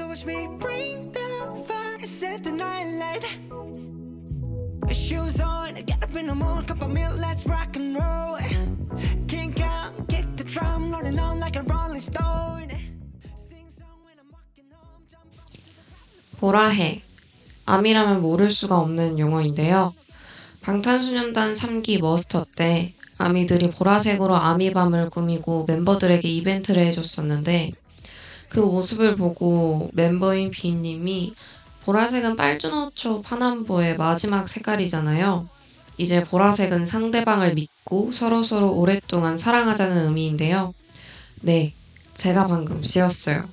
So watch me bring the fire, set the night light. Shoes on, get up in the morning, cup of milk, let's rock and roll. Kink out, kick the drum, rolling on like a rolling stone. 보라해. 암이라면 모를 수가 없는 용어인데요. 방탄소년단 3기 머스터 때 아미들이 보라색으로 아미밤을 꾸미고 멤버들에게 이벤트를 해줬었는데 그 모습을 보고 멤버인 비님이 보라색은 빨주노초 파남보의 마지막 색깔이잖아요. 이제 보라색은 상대방을 믿고 서로서로 오랫동안 사랑하자는 의미인데요. 네, 제가 방금 씌웠어요.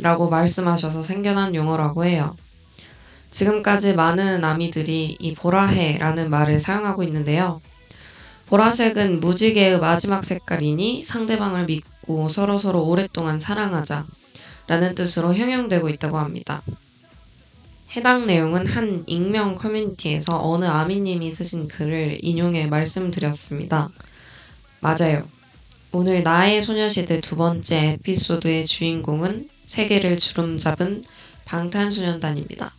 라고 말씀하셔서 생겨난 용어라고 해요. 지금까지 많은 아미들이 이 보라해라는 말을 사용하고 있는데요. 보라색은 무지개의 마지막 색깔이니 상대방을 믿고 서로서로 오랫동안 사랑하자 라는 뜻으로 형용되고 있다고 합니다. 해당 내용은 한 익명 커뮤니티에서 어느 아미님이 쓰신 글을 인용해 말씀드렸습니다. 맞아요. 오늘 나의 소녀시대 두 번째 에피소드의 주인공은 세계를 주름잡은 방탄소년단입니다.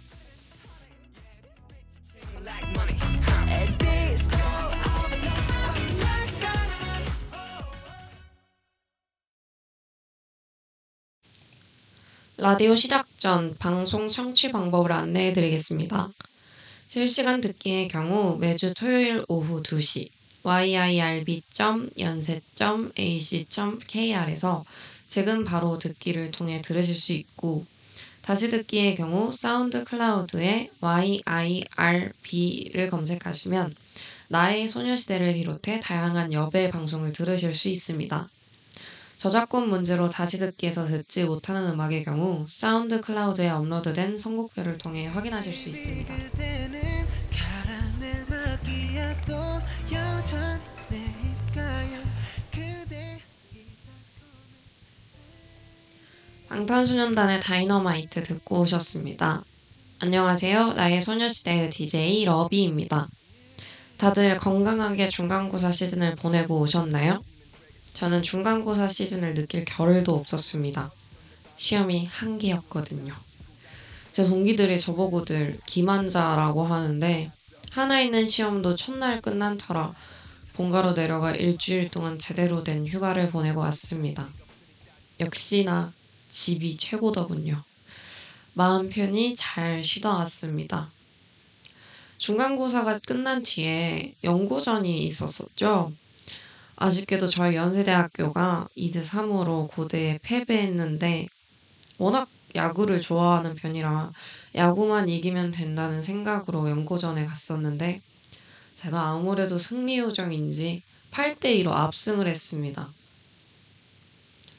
라디오 시작 전 방송 청취 방법을 안내해 드리겠습니다. 실시간 듣기의 경우 매주 토요일 오후 2시 yirb.연세.ac.kr에서 지금 바로 듣기를 통해 들으실 수 있고 다시 듣기의 경우 사운드 클라우드에 YIRB를 검색하시면 나의 소녀시대를 비롯해 다양한 여배 방송을 들으실 수 있습니다. 저작권 문제로 다시 듣기에서 듣지 못하는 음악의 경우 SoundCloud에 업로드된 선곡표를 통해 확인하실 수 있습니다. 방탄소년단의 다이너마이트 듣고 오셨습니다. 안녕하세요. 나의 소녀시대의 DJ 러비입니다. 다들 건강하게 중간고사 시즌을 보내고 오셨나요? 저는 중간고사 시즌을 느낄 겨를도 없었습니다. 시험이 한 개였거든요. 제 동기들이 저보고들 기만자라고 하는데 하나 있는 시험도 첫날 끝난 터라 본가로 내려가 일주일 동안 제대로 된 휴가를 보내고 왔습니다. 역시나 집이 최고더군요. 마음 편히 잘 쉬다 왔습니다. 중간고사가 끝난 뒤에 연고전이 있었었죠. 아쉽게도 저희 연세대학교가 2대 3으로 고대에 패배했는데 워낙 야구를 좋아하는 편이라 야구만 이기면 된다는 생각으로 연고전에 갔었는데 제가 아무래도 승리 요정인지 8대 2로 압승을 했습니다.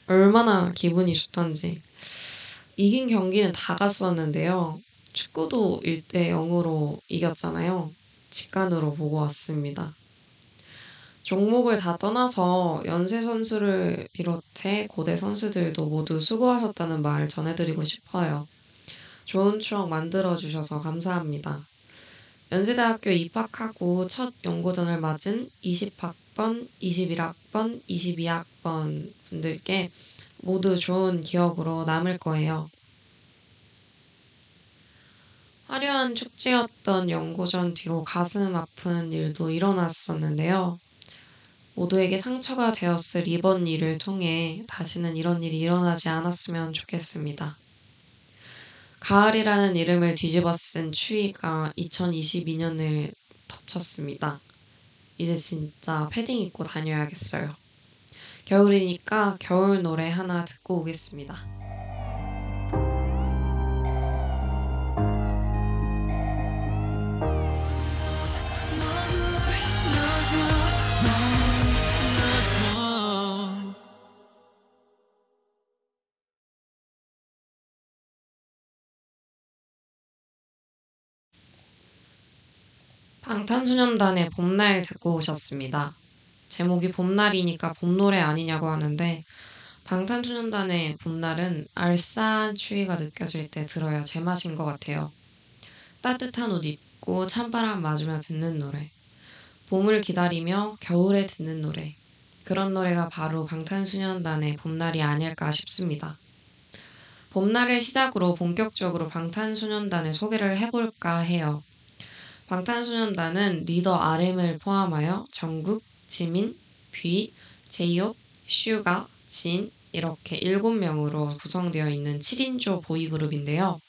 얼마나 기분이 좋던지 이긴 경기는 다 갔었는데요. 축구도 1대 0으로 이겼잖아요. 직관으로 보고 왔습니다. 종목을 다 떠나서 연세 선수를 비롯해 고대 선수들도 모두 수고하셨다는 말 전해드리고 싶어요. 좋은 추억 만들어주셔서 감사합니다. 연세대학교 입학하고 첫 연고전을 맞은 20학번, 21학번, 22학번 분들께 모두 좋은 기억으로 남을 거예요. 화려한 축제였던 연고전 뒤로 가슴 아픈 일도 일어났었는데요. 모두에게 상처가 되었을 이번 일을 통해 다시는 이런 일이 일어나지 않았으면 좋겠습니다. 가을이라는 이름을 뒤집어 쓴 추위가 2022년을 덮쳤습니다. 이제 진짜 패딩 입고 다녀야겠어요. 겨울이니까 겨울 노래 하나 듣고 오겠습니다. 방탄소년단의 봄날 듣고 오셨습니다. 제목이 봄날이니까 봄노래 아니냐고 하는데 방탄소년단의 봄날은 알싸한 추위가 느껴질 때 들어야 제맛인 것 같아요. 따뜻한 옷 입고 찬바람 맞으며 듣는 노래. 봄을 기다리며 겨울에 듣는 노래. 그런 노래가 바로 방탄소년단의 봄날이 아닐까 싶습니다. 봄날을 시작으로 본격적으로 방탄소년단의 소개를 해볼까 해요. 방탄소년단은 리더 RM을 포함하여 정국, 지민, 뷔, 제이홉, 슈가, 진 이렇게 7명으로 구성되어 있는 7인조 보이그룹인데요.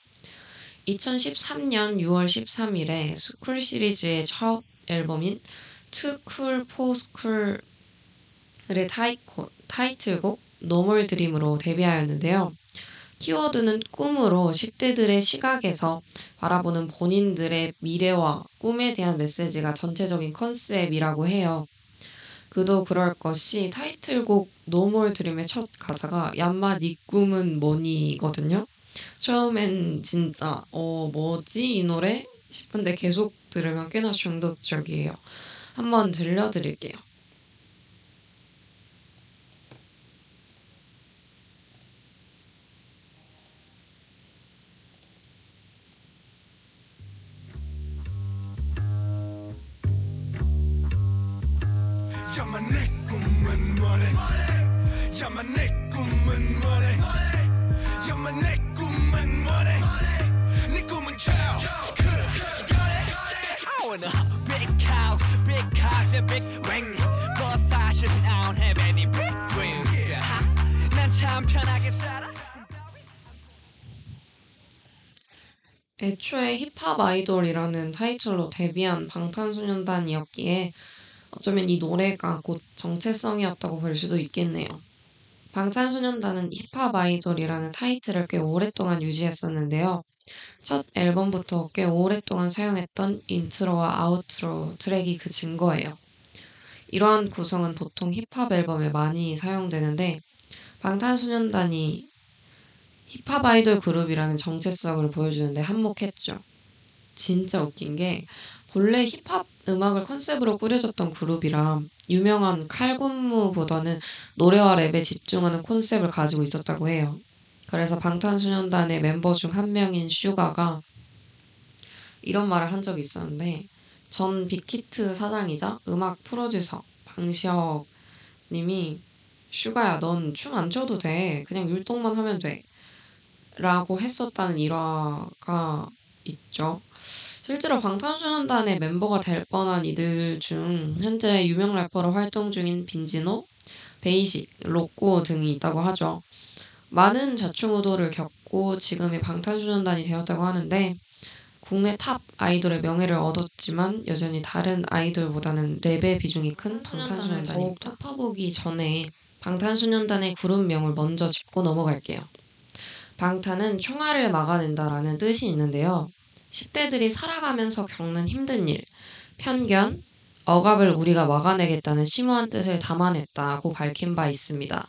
2013년 6월 13일에 스쿨 시리즈의 첫 앨범인 Too Cool 타이코, 타이틀곡 No More Dream으로 데뷔하였는데요. 키워드는 꿈으로 10대들의 시각에서 바라보는 본인들의 미래와 꿈에 대한 메시지가 전체적인 컨셉이라고 해요. 그도 그럴 것이 타이틀곡 No More Dream의 첫 가사가 얌마 니 꿈은 뭐니거든요. 처음엔 진짜 어 뭐지 이 노래 싶은데 계속 들으면 꽤나 중독적이에요. 한번 들려드릴게요. 내 꿈은 뭐래 네 꿈은 child I want a big house, big cars and big ring. But 사실은 I don't have any big dreams. 난참 편하게 살아. 애초에 힙합 아이돌이라는 타이틀로 데뷔한 방탄소년단이었기에 어쩌면 이 노래가 곧 정체성이었다고 볼 수도 있겠네요. 방탄소년단은 힙합 아이돌이라는 타이틀을 꽤 오랫동안 유지했었는데요. 첫 앨범부터 꽤 오랫동안 사용했던 intro와 outro 트랙이 그 증거예요. 이러한 구성은 보통 힙합 앨범에 많이 사용되는데 방탄소년단이 힙합 아이돌 그룹이라는 정체성을 보여주는데 한몫했죠. 진짜 웃긴 게 본래 힙합 음악을 컨셉으로 꾸려졌던 그룹이라 유명한 칼군무보다는 노래와 랩에 집중하는 콘셉트를 가지고 있었다고 해요. 그래서 방탄소년단의 멤버 중 한 명인 슈가가 이런 말을 한 적이 있었는데 전 빅히트 사장이자 음악 프로듀서 방시혁 님이 슈가야 넌 춤 안 춰도 돼 그냥 율동만 하면 돼 라고 했었다는 일화가 있죠. 실제로 방탄소년단의 멤버가 될 뻔한 이들 중 현재 유명 래퍼로 활동 중인 빈지노, 베이식, 로꼬 등이 있다고 하죠. 많은 좌충우돌을 겪고 지금의 방탄소년단이 되었다고 하는데 국내 top 아이돌의 명예를 얻었지만 여전히 다른 아이돌보다는 랩의 비중이 큰 방탄소년단이 top 전에 방탄소년단의 그룹명을 먼저 짚고 넘어갈게요. 방탄은 총알을 막아낸다라는 뜻이 있는데요. 10대들이 살아가면서 겪는 힘든 일, 편견, 억압을 우리가 막아내겠다는 심오한 뜻을 담아냈다고 밝힌 바 있습니다.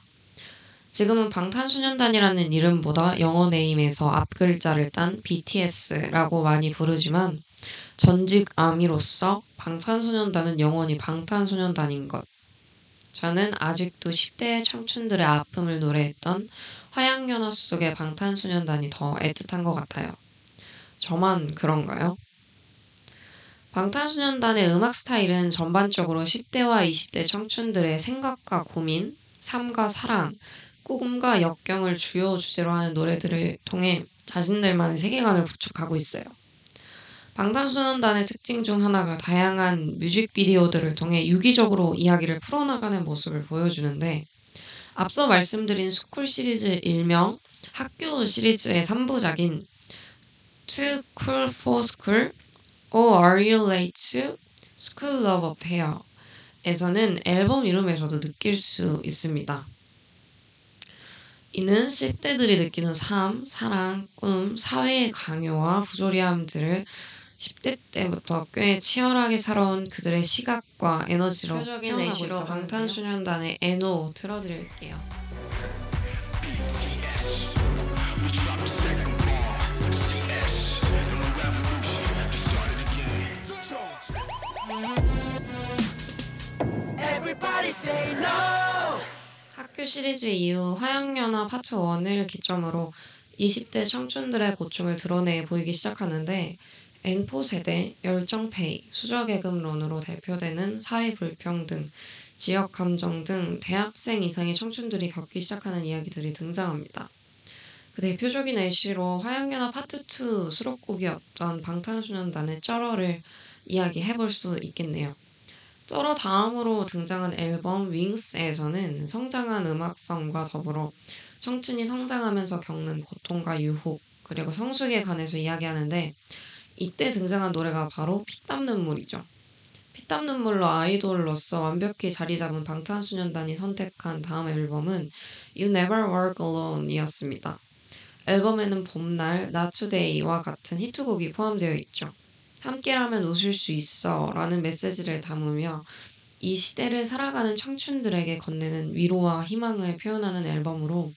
지금은 방탄소년단이라는 이름보다 영어 네임에서 앞글자를 딴 BTS라고 많이 부르지만 전직 아미로서 방탄소년단은 영원히 방탄소년단인 것. 저는 아직도 10대의 청춘들의 아픔을 노래했던 화양연화 속의 방탄소년단이 더 애틋한 것 같아요. 저만 그런가요? 방탄소년단의 음악 스타일은 전반적으로 10대와 20대 청춘들의 생각과 고민, 삶과 사랑, 꿈과 역경을 주요 주제로 하는 노래들을 통해 자신들만의 세계관을 구축하고 있어요. 방탄소년단의 특징 중 하나가 다양한 뮤직비디오들을 통해 유기적으로 이야기를 풀어나가는 모습을 보여주는데 앞서 말씀드린 스쿨 시리즈 일명 학교 시리즈의 3부작인 Too Cool for School or Are You Late to School Love Affair 에서는 앨범 이름에서도 느낄 수 있습니다. 이는 10대들이 느끼는 삶, 사랑, 꿈, 사회의 강요와 부조리함들을 10대 때부터 꽤 치열하게 살아온 그들의 시각과 에너지로 표적인 있다고 방탄소년단의 에노 틀어드릴게요. 학교 시리즈 이후 화양연화 파트 1을 기점으로 20대 청춘들의 고충을 드러내 보이기 시작하는데 N4 세대, 열정페이, 수저계급론으로 대표되는 사회 불평등, 지역 감정 등 대학생 이상의 청춘들이 겪기 시작하는 이야기들이 등장합니다. 그 대표적인 예시로 화양연화 파트 2 수록곡이었던 방탄소년단의 쩔어를 이야기해 볼 수 있겠네요. 쩔어 다음으로 등장한 앨범 윙스에서는 성장한 음악성과 더불어 청춘이 성장하면서 겪는 고통과 유혹 그리고 성숙에 관해서 이야기하는데 이때 등장한 노래가 바로 피땀 눈물이죠. 피땀 눈물로 아이돌로서 완벽히 자리 잡은 방탄소년단이 선택한 다음 앨범은 You Never Walk Alone이었습니다. 앨범에는 봄날, Today와 같은 히트곡이 포함되어 있죠. 함께라면 웃을 수 있어 라는 메시지를 담으며 이 시대를 살아가는 청춘들에게 건네는 위로와 희망을 표현하는 앨범으로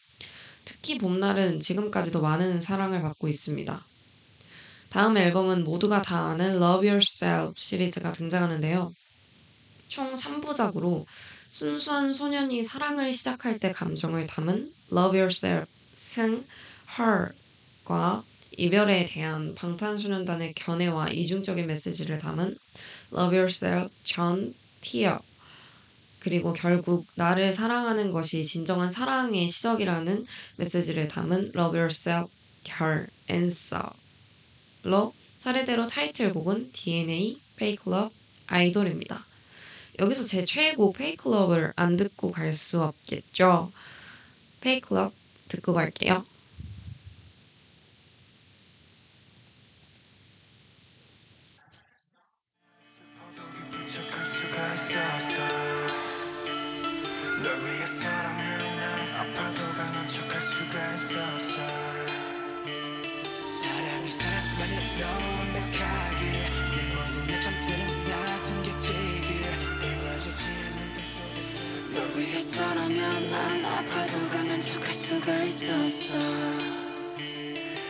특히 봄날은 지금까지도 많은 사랑을 받고 있습니다. 다음 앨범은 모두가 다 아는 Love Yourself 시리즈가 등장하는데요. 총 3부작으로 순수한 소년이 사랑을 시작할 때 감정을 담은 Love Yourself 승 Her과 이별에 대한 방탄소년단의 견해와 이중적인 메시지를 담은 Love Yourself 전 Tear 그리고 결국 나를 사랑하는 것이 진정한 사랑의 시작이라는 메시지를 담은 Love Yourself 결 Answer로 차례대로 타이틀곡은 DNA, Fake Love, 아이돌입니다. 여기서 제 최애곡 Fake Love를 안 듣고 갈 수 없겠죠. Fake Love 듣고 갈게요. 사랑이 사랑만으로 완벽하게 내 모든 약점들은 다 숨겨지게 이루어지지 않는 꿈속에서 널 위해서라면 난 아파도 강한 척할 수가 있었어.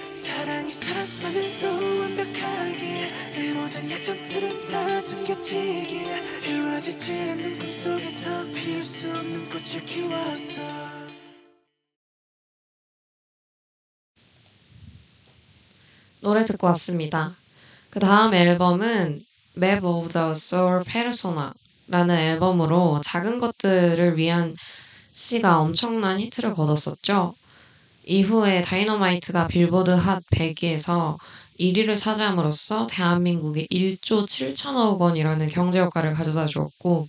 사랑이 사랑만으로 완벽하게 내 모든 약점들은 다 숨겨지게 이루어지지 않는 꿈속에서 피울 수 없는 꽃을 키웠어 노래 듣고 왔습니다. 그 다음 앨범은 Map of the Soul Persona라는 앨범으로 작은 것들을 위한 시가 엄청난 히트를 거뒀었죠. 이후에 다이너마이트가 빌보드 핫 100에서 1위를 차지함으로써 대한민국에 1조 7천억 원이라는 경제 효과를 가져다 주었고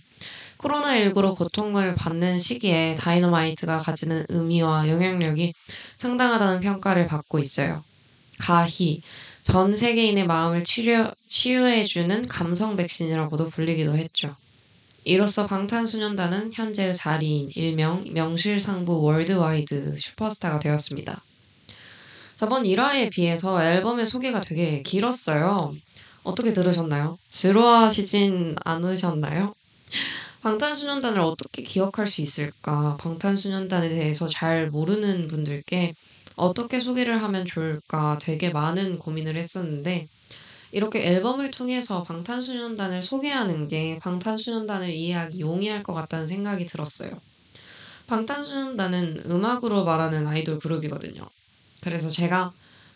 코로나19로 고통을 받는 시기에 다이너마이트가 가지는 의미와 영향력이 상당하다는 평가를 받고 있어요. 가히 전 세계인의 마음을 치료, 치유해주는 감성 백신이라고도 불리기도 했죠. 이로써 방탄소년단은 현재의 자리인 일명 명실상부 worldwide 슈퍼스타가 되었습니다. 저번 1화에 비해서 앨범의 소개가 되게 길었어요. 어떻게 들으셨나요? 지루하시진 않으셨나요? 방탄소년단을 어떻게 기억할 수 있을까? 방탄소년단에 대해서 잘 모르는 분들께 어떻게 소개를 하면 좋을까 되게 많은 고민을 했었는데 이렇게 앨범을 통해서 방탄소년단을 소개하는 게 방탄소년단을 이해하기 용이할 것 같다는 생각이 들었어요. 방탄소년단은 음악으로 말하는 아이돌 그룹이거든요. 그래서 제가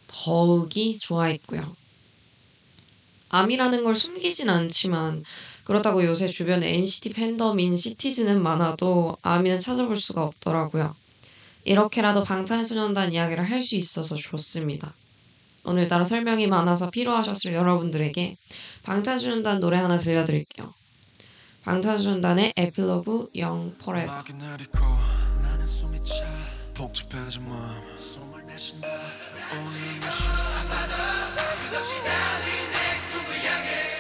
더욱이 좋아했고요. 암이라는 걸 숨기진 않지만 그렇다고 요새 주변에 NCT 팬덤인 시티즈는 많아도 아미는 찾아볼 수가 없더라고요. 이렇게라도 방탄소년단 이야기를 할 수 있어서 좋습니다. 오늘따라 설명이 많아서 피로하셨을 여러분들에게 방탄소년단 노래 하나 들려드릴게요. 방탄소년단의 에필로그 Young Forever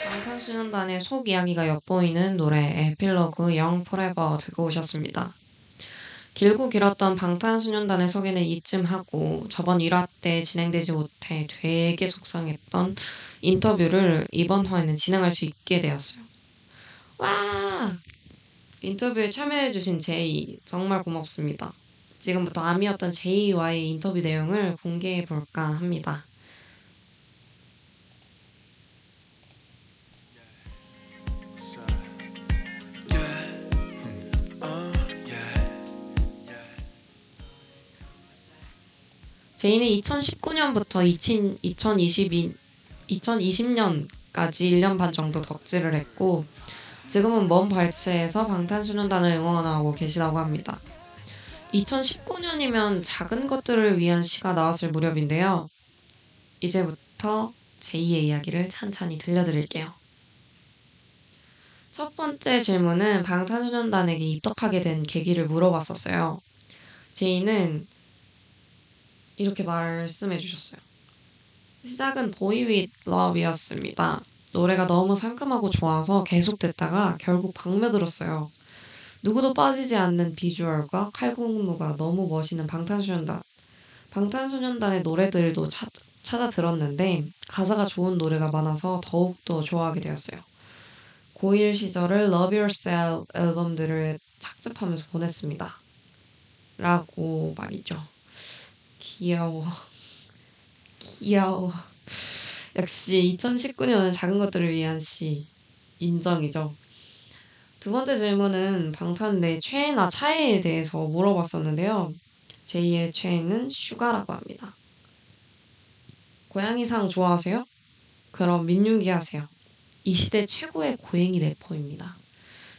방탄소년단의 속 이야기가 엿보이는 노래 에필로그 Young Forever 듣고 오셨습니다. 길고 길었던 방탄소년단의 소개는 이쯤 하고 저번 1화 때 진행되지 못해 되게 속상했던 인터뷰를 이번 화에는 진행할 수 있게 되었어요. 와! 인터뷰에 참여해주신 제이 정말 고맙습니다. 지금부터 암이었던 제이와의 인터뷰 내용을 공개해 볼까 합니다. 제이는 2019년부터 2022, 2020년까지 1년 반 정도 덕질을 했고 지금은 먼 발치에서 방탄소년단을 응원하고 계시다고 합니다. 2019년이면 작은 것들을 위한 시가 나왔을 무렵인데요. 이제부터 제2의 이야기를 찬찬히 들려드릴게요. 첫 번째 질문은 방탄소년단에게 입덕하게 된 계기를 물어봤었어요. 제이는 이렇게 말씀해 주셨어요. 시작은 보이 윗 러브였습니다. 노래가 너무 상큼하고 좋아서 계속 듣다가 결국 방며 들었어요. 누구도 빠지지 않는 비주얼과 칼군무가 너무 멋있는 방탄소년단. 방탄소년단의 노래들도 찾, 찾아 들었는데 가사가 좋은 노래가 많아서 더욱더 좋아하게 되었어요. 고1 시절을 Love Yourself 앨범들을 착즙하면서 보냈습니다. 라고 말이죠. 귀여워. 귀여워. 역시 2019년은 작은 것들을 위한 시. 인정이죠. 두 번째 질문은 방탄 내 최애나 차애에 대해서 물어봤었는데요. 제2의 최애는 슈가라고 합니다. 고양이상 좋아하세요? 그럼 민윤기 하세요. 이 시대 최고의 고양이 래퍼입니다.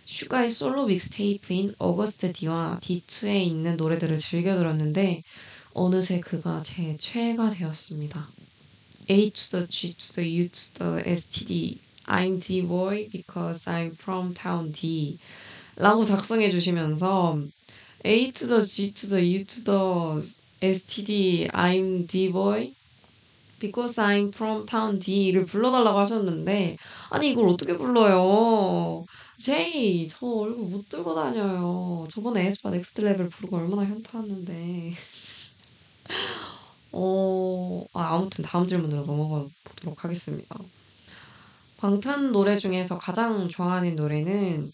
슈가의 솔로 믹스테이프인 어거스트 D와 D2에 있는 노래들을 즐겨 들었는데 어느새 그가 제 최애가 되었습니다. A to the G to the U to the STD I'm D boy because I'm from town D 라고 작성해 주시면서 A to the G to the U to the STD I'm D boy because I'm from town D를 불러달라고 하셨는데 아니 이걸 어떻게 불러요? 제이 저 얼굴 못 들고 다녀요. 저번에 에스파 Next Level 부르고 얼마나 현타왔는데. 어, 아, 아무튼 다음 질문으로 넘어가 보도록 하겠습니다. 방탄 노래 중에서 가장 좋아하는 노래는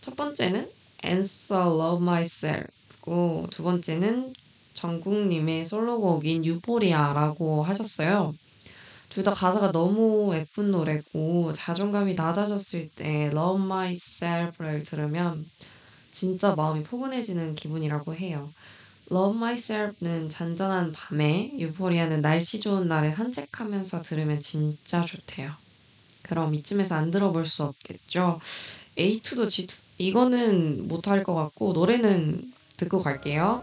첫 번째는 Answer Love Myself고 두 번째는 정국님의 솔로곡인 Euphoria라고 하셨어요. 둘 다 가사가 너무 예쁜 노래고 자존감이 낮아졌을 때 Love Myself를 들으면 진짜 마음이 포근해지는 기분이라고 해요. Love Myself는 잔잔한 밤에, 유포리아는 날씨 좋은 날에 산책하면서 들으면 진짜 좋대요. 그럼 이쯤에서 안 들어볼 수 없겠죠. A2도 G2 이거는 못할 것 같고 노래는 듣고 갈게요.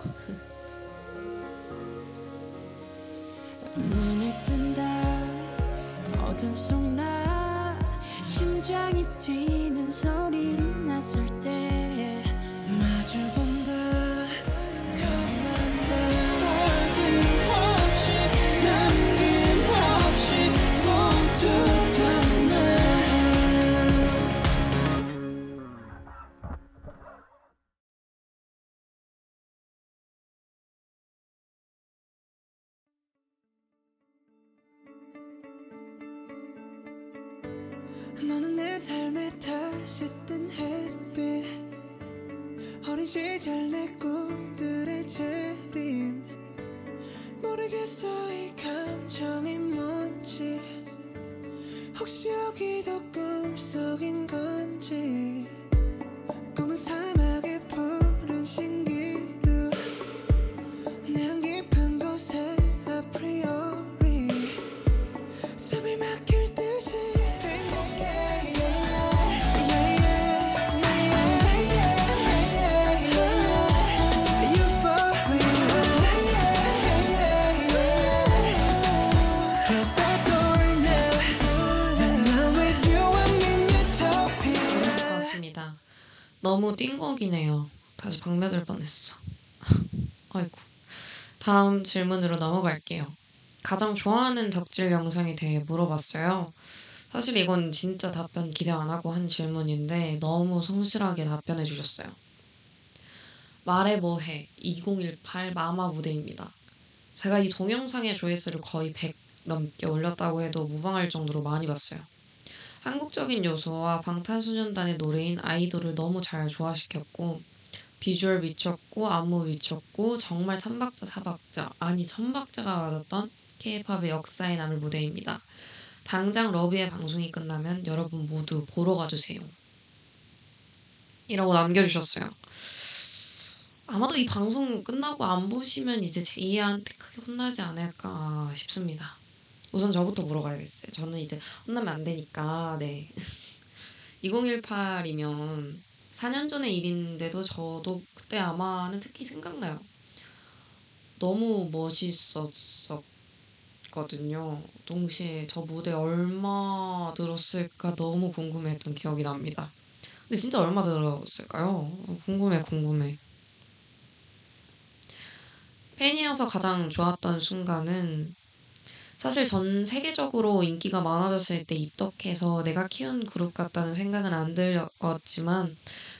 눈을 뜬다 어둠 속 나 심장이 뛰는 소리 났을 때 너는 내 삶에 다시 뜬 햇빛. 어린 시절 내 꿈들의 재림. 모르겠어 이 감정이 뭔지. 혹시 여기도 꿈속인 건지. 꿈은 사막 너무 띵곡이네요. 다시 방며들 뻔했어. 아이고. 다음 질문으로 넘어갈게요. 가장 좋아하는 덕질 영상에 대해 물어봤어요. 사실 이건 진짜 답변 기대 안 하고 한 질문인데 너무 성실하게 답변해 주셨어요. 말해 뭐해 2018 마마 무대입니다. 제가 이 동영상의 조회수를 거의 100 넘게 올렸다고 해도 무방할 정도로 많이 봤어요. 한국적인 요소와 방탄소년단의 노래인 아이돌을 너무 잘 조화시켰고 비주얼 미쳤고 안무 미쳤고 정말 삼박자 사박자 아니 천박자가 맞았던 K-팝의 역사에 남을 무대입니다. 당장 러비의 방송이 끝나면 여러분 모두 보러 가주세요. 이라고 남겨주셨어요. 아마도 이 방송 끝나고 안 보시면 이제 제이한테 크게 혼나지 않을까 싶습니다. 우선 저부터 보러 가야겠어요. 저는 이제 혼나면 안 되니까 네. 2018이면 4년 전의 일인데도 저도 그때 아마는 특히 생각나요. 너무 멋있었거든요. 동시에 저 무대 얼마 들었을까 너무 궁금했던 기억이 납니다. 근데 진짜 얼마 들었을까요? 궁금해, 궁금해. 팬이어서 가장 좋았던 순간은 사실 전 세계적으로 인기가 많아졌을 때 입덕해서 내가 키운 그룹 같다는 생각은 안 들었지만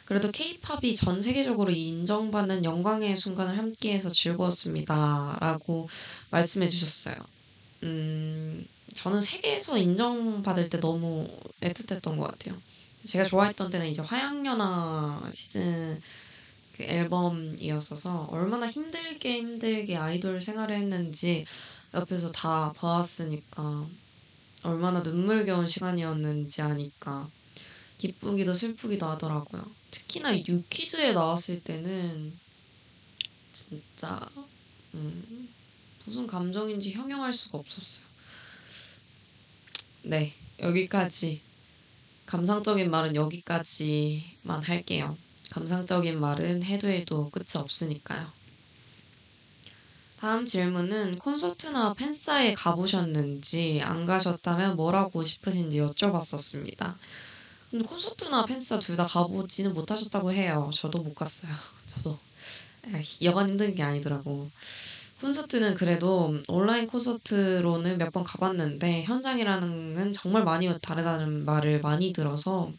그래도 케이팝이 전 세계적으로 인정받는 영광의 순간을 함께해서 즐거웠습니다. 라고 말씀해 주셨어요. 음, 저는 세계에서 인정받을 때 너무 애틋했던 것 같아요. 제가 좋아했던 때는 이제 화양연화 시즌 그 앨범이었어서 얼마나 힘들게 힘들게 아이돌 생활을 했는지 옆에서 다 봐왔으니까 얼마나 눈물겨운 시간이었는지 아니까 기쁘기도 슬프기도 하더라고요. 특히나 유퀴즈에 나왔을 때는 진짜 음, 무슨 감정인지 형용할 수가 없었어요. 네, 여기까지 감상적인 말은 여기까지만 할게요. 감상적인 말은 해도 해도 끝이 없으니까요. 다음 질문은 콘서트나 팬사에 가보셨는지 안 가셨다면 뭘 하고 싶으신지 여쭤봤었습니다. 콘서트나 팬사 둘 다 가보지는 못하셨다고 해요. 저도 못 갔어요. 저도 여간 힘든 게 아니더라고. 콘서트는 그래도 온라인 콘서트로는 몇 번 가봤는데 현장이라는 정말 많이 다르다는 말을 많이 들어서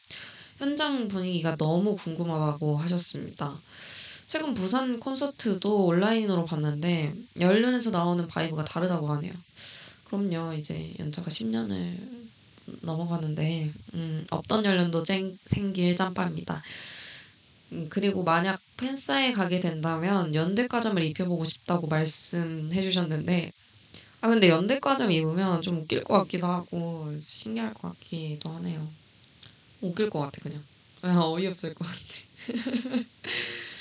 현장 분위기가 너무 궁금하다고 하셨습니다. 최근 부산 콘서트도 온라인으로 봤는데 연륜에서 나오는 vibe가 다르다고 하네요. 그럼요. 이제 연차가 10년을 넘어가는데 음, 없던 연륜도 쨍, 생길 짬바입니다. 음, 그리고 만약 팬사에 가게 된다면 연대과잠을 입혀보고 싶다고 말씀해 주셨는데 아 근데 연대과잠 입으면 좀 웃길 것 같기도 하고 신기할 것 같기도 하네요. 웃길 것 같아 그냥. 아, 어이없을 것 같아.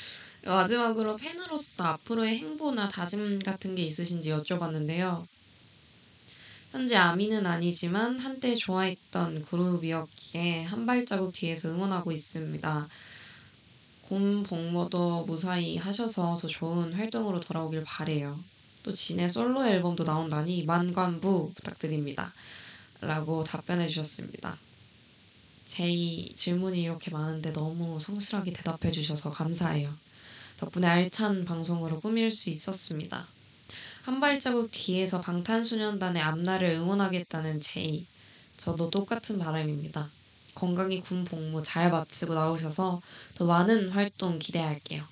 마지막으로 팬으로서 앞으로의 행보나 다짐 같은 게 있으신지 여쭤봤는데요. 현재 아미는 아니지만 한때 좋아했던 그룹이었기에 한 발자국 뒤에서 응원하고 있습니다. 곰 복모도 무사히 하셔서 더 좋은 활동으로 돌아오길 바래요. 또 진의 솔로 앨범도 나온다니 만관부 부탁드립니다. 라고 답변해 주셨습니다. 제 질문이 이렇게 많은데 너무 성실하게 대답해 주셔서 감사해요. 덕분에 알찬 방송으로 꾸밀 수 있었습니다. 한 발자국 뒤에서 방탄소년단의 앞날을 응원하겠다는 제이. 저도 똑같은 바람입니다. 건강히 군 복무 잘 마치고 나오셔서 더 많은 활동 기대할게요.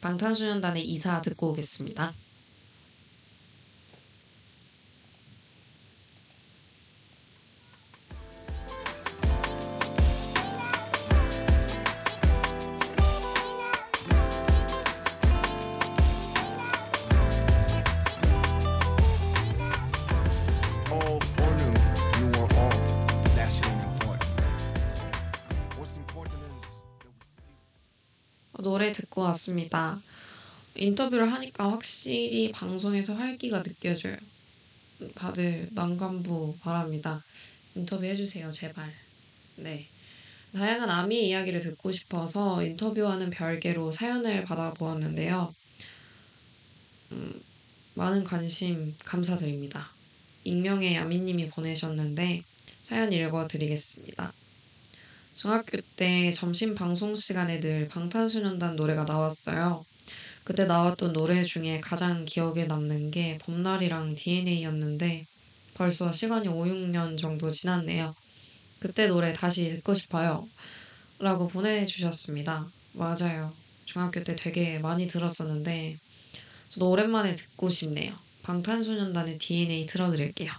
방탄소년단의 이사 듣고 오겠습니다. 왔습니다. 인터뷰를 하니까 확실히 방송에서 활기가 느껴져요. 다들 만감부 바랍니다. 인터뷰 해주세요, 제발. 네. 다양한 아미 이야기를 듣고 싶어서 인터뷰와는 별개로 사연을 받아보았는데요. 음, 많은 관심 감사드립니다. 익명의 야미님이 보내셨는데 사연 읽어드리겠습니다. 중학교 때 점심 방송 시간에 늘 방탄소년단 노래가 나왔어요. 그때 나왔던 노래 중에 가장 기억에 남는 게 봄날이랑 DNA였는데 벌써 시간이 5, 6년 정도 지났네요. 그때 노래 다시 듣고 싶어요. 라고 보내주셨습니다. 맞아요. 중학교 때 되게 많이 들었었는데 저도 오랜만에 듣고 싶네요. 방탄소년단의 DNA 틀어드릴게요.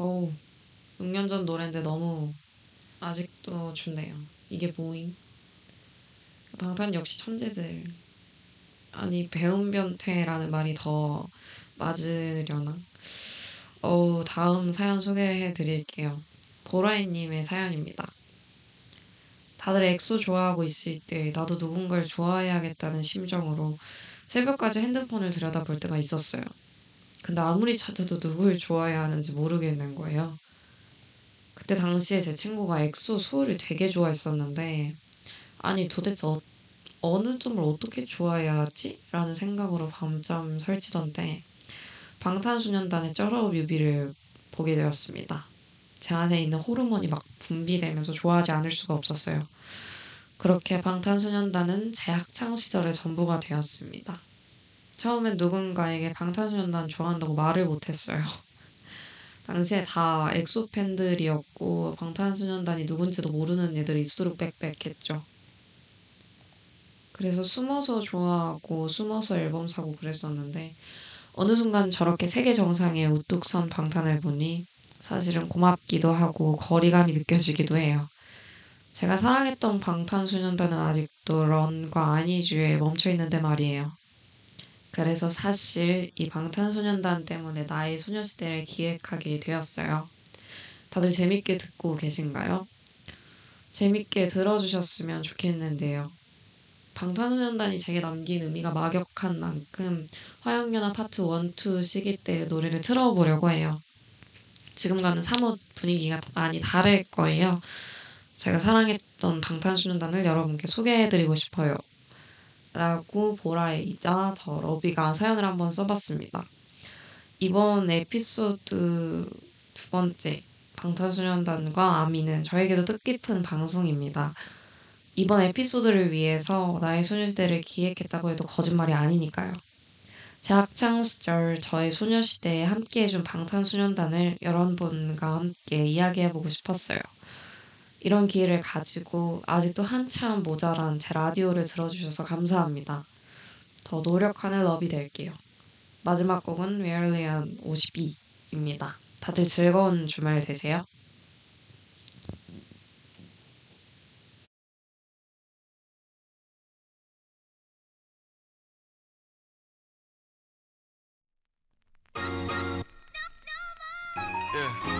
어우 6년 전 노래인데 너무 아직도 좋네요. 이게 뭐임? 방탄 역시 천재들. 아니 배운 변태라는 말이 더 맞으려나? 어우 다음 사연 소개해 드릴게요. 보라이님의 사연입니다. 다들 엑소 좋아하고 있을 때 나도 누군가를 좋아해야겠다는 심정으로 새벽까지 핸드폰을 들여다볼 때가 있었어요. 근데 아무리 찾아도 누굴 좋아해야 하는지 모르겠는 거예요. 그때 당시에 제 친구가 엑소 수호를 되게 좋아했었는데 아니 도대체 어, 어느 점을 어떻게 좋아해야 하지? 라는 생각으로 밤잠 설치던 때 방탄소년단의 쩔어 뮤비를 보게 되었습니다. 제 안에 있는 호르몬이 막 분비되면서 좋아하지 않을 수가 없었어요. 그렇게 방탄소년단은 제 학창 시절의 전부가 되었습니다. 처음엔 누군가에게 방탄소년단 좋아한다고 말을 못했어요. 당시에 다 엑소 팬들이었고 방탄소년단이 누군지도 모르는 애들이 수두룩 빽빽했죠. 그래서 숨어서 좋아하고 숨어서 앨범 사고 그랬었는데 어느 순간 저렇게 세계 정상에 우뚝 선 방탄을 보니 사실은 고맙기도 하고 거리감이 느껴지기도 해요. 제가 사랑했던 방탄소년단은 아직도 런과 아니즈에 멈춰 있는데 말이에요. 그래서 사실 이 방탄소년단 때문에 나의 소녀시대를 기획하게 되었어요. 다들 재밌게 듣고 계신가요? 재밌게 들어주셨으면 좋겠는데요. 방탄소년단이 제게 남긴 의미가 막역한 만큼 화영연화 파트 1, 2 시기 때 노래를 틀어보려고 해요. 지금과는 사뭇 분위기가 많이 다를 거예요. 제가 사랑했던 방탄소년단을 여러분께 소개해드리고 싶어요. 라고 보라이자 더 러비가 사연을 한번 써봤습니다. 이번 에피소드 두 번째 방탄소년단과 아미는 저에게도 뜻깊은 방송입니다. 이번 에피소드를 위해서 나의 소녀시대를 기획했다고 해도 거짓말이 아니니까요. 제 학창 시절 저의 소녀시대에 함께해준 방탄소년단을 여러분과 함께 이야기해보고 싶었어요. 이런 기회를 가지고 아직도 한참 모자란 제 라디오를 들어주셔서 감사합니다. 더 노력하는 러비 될게요. 마지막 곡은 웨얼리안 52입니다. 다들 즐거운 주말 되세요. Yeah.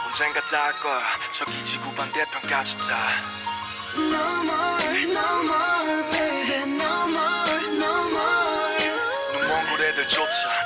언젠가 닿을 거야 저기 지구 반대편까지 다 No more, no more, baby, no more, no more. 눈먼 고래들조차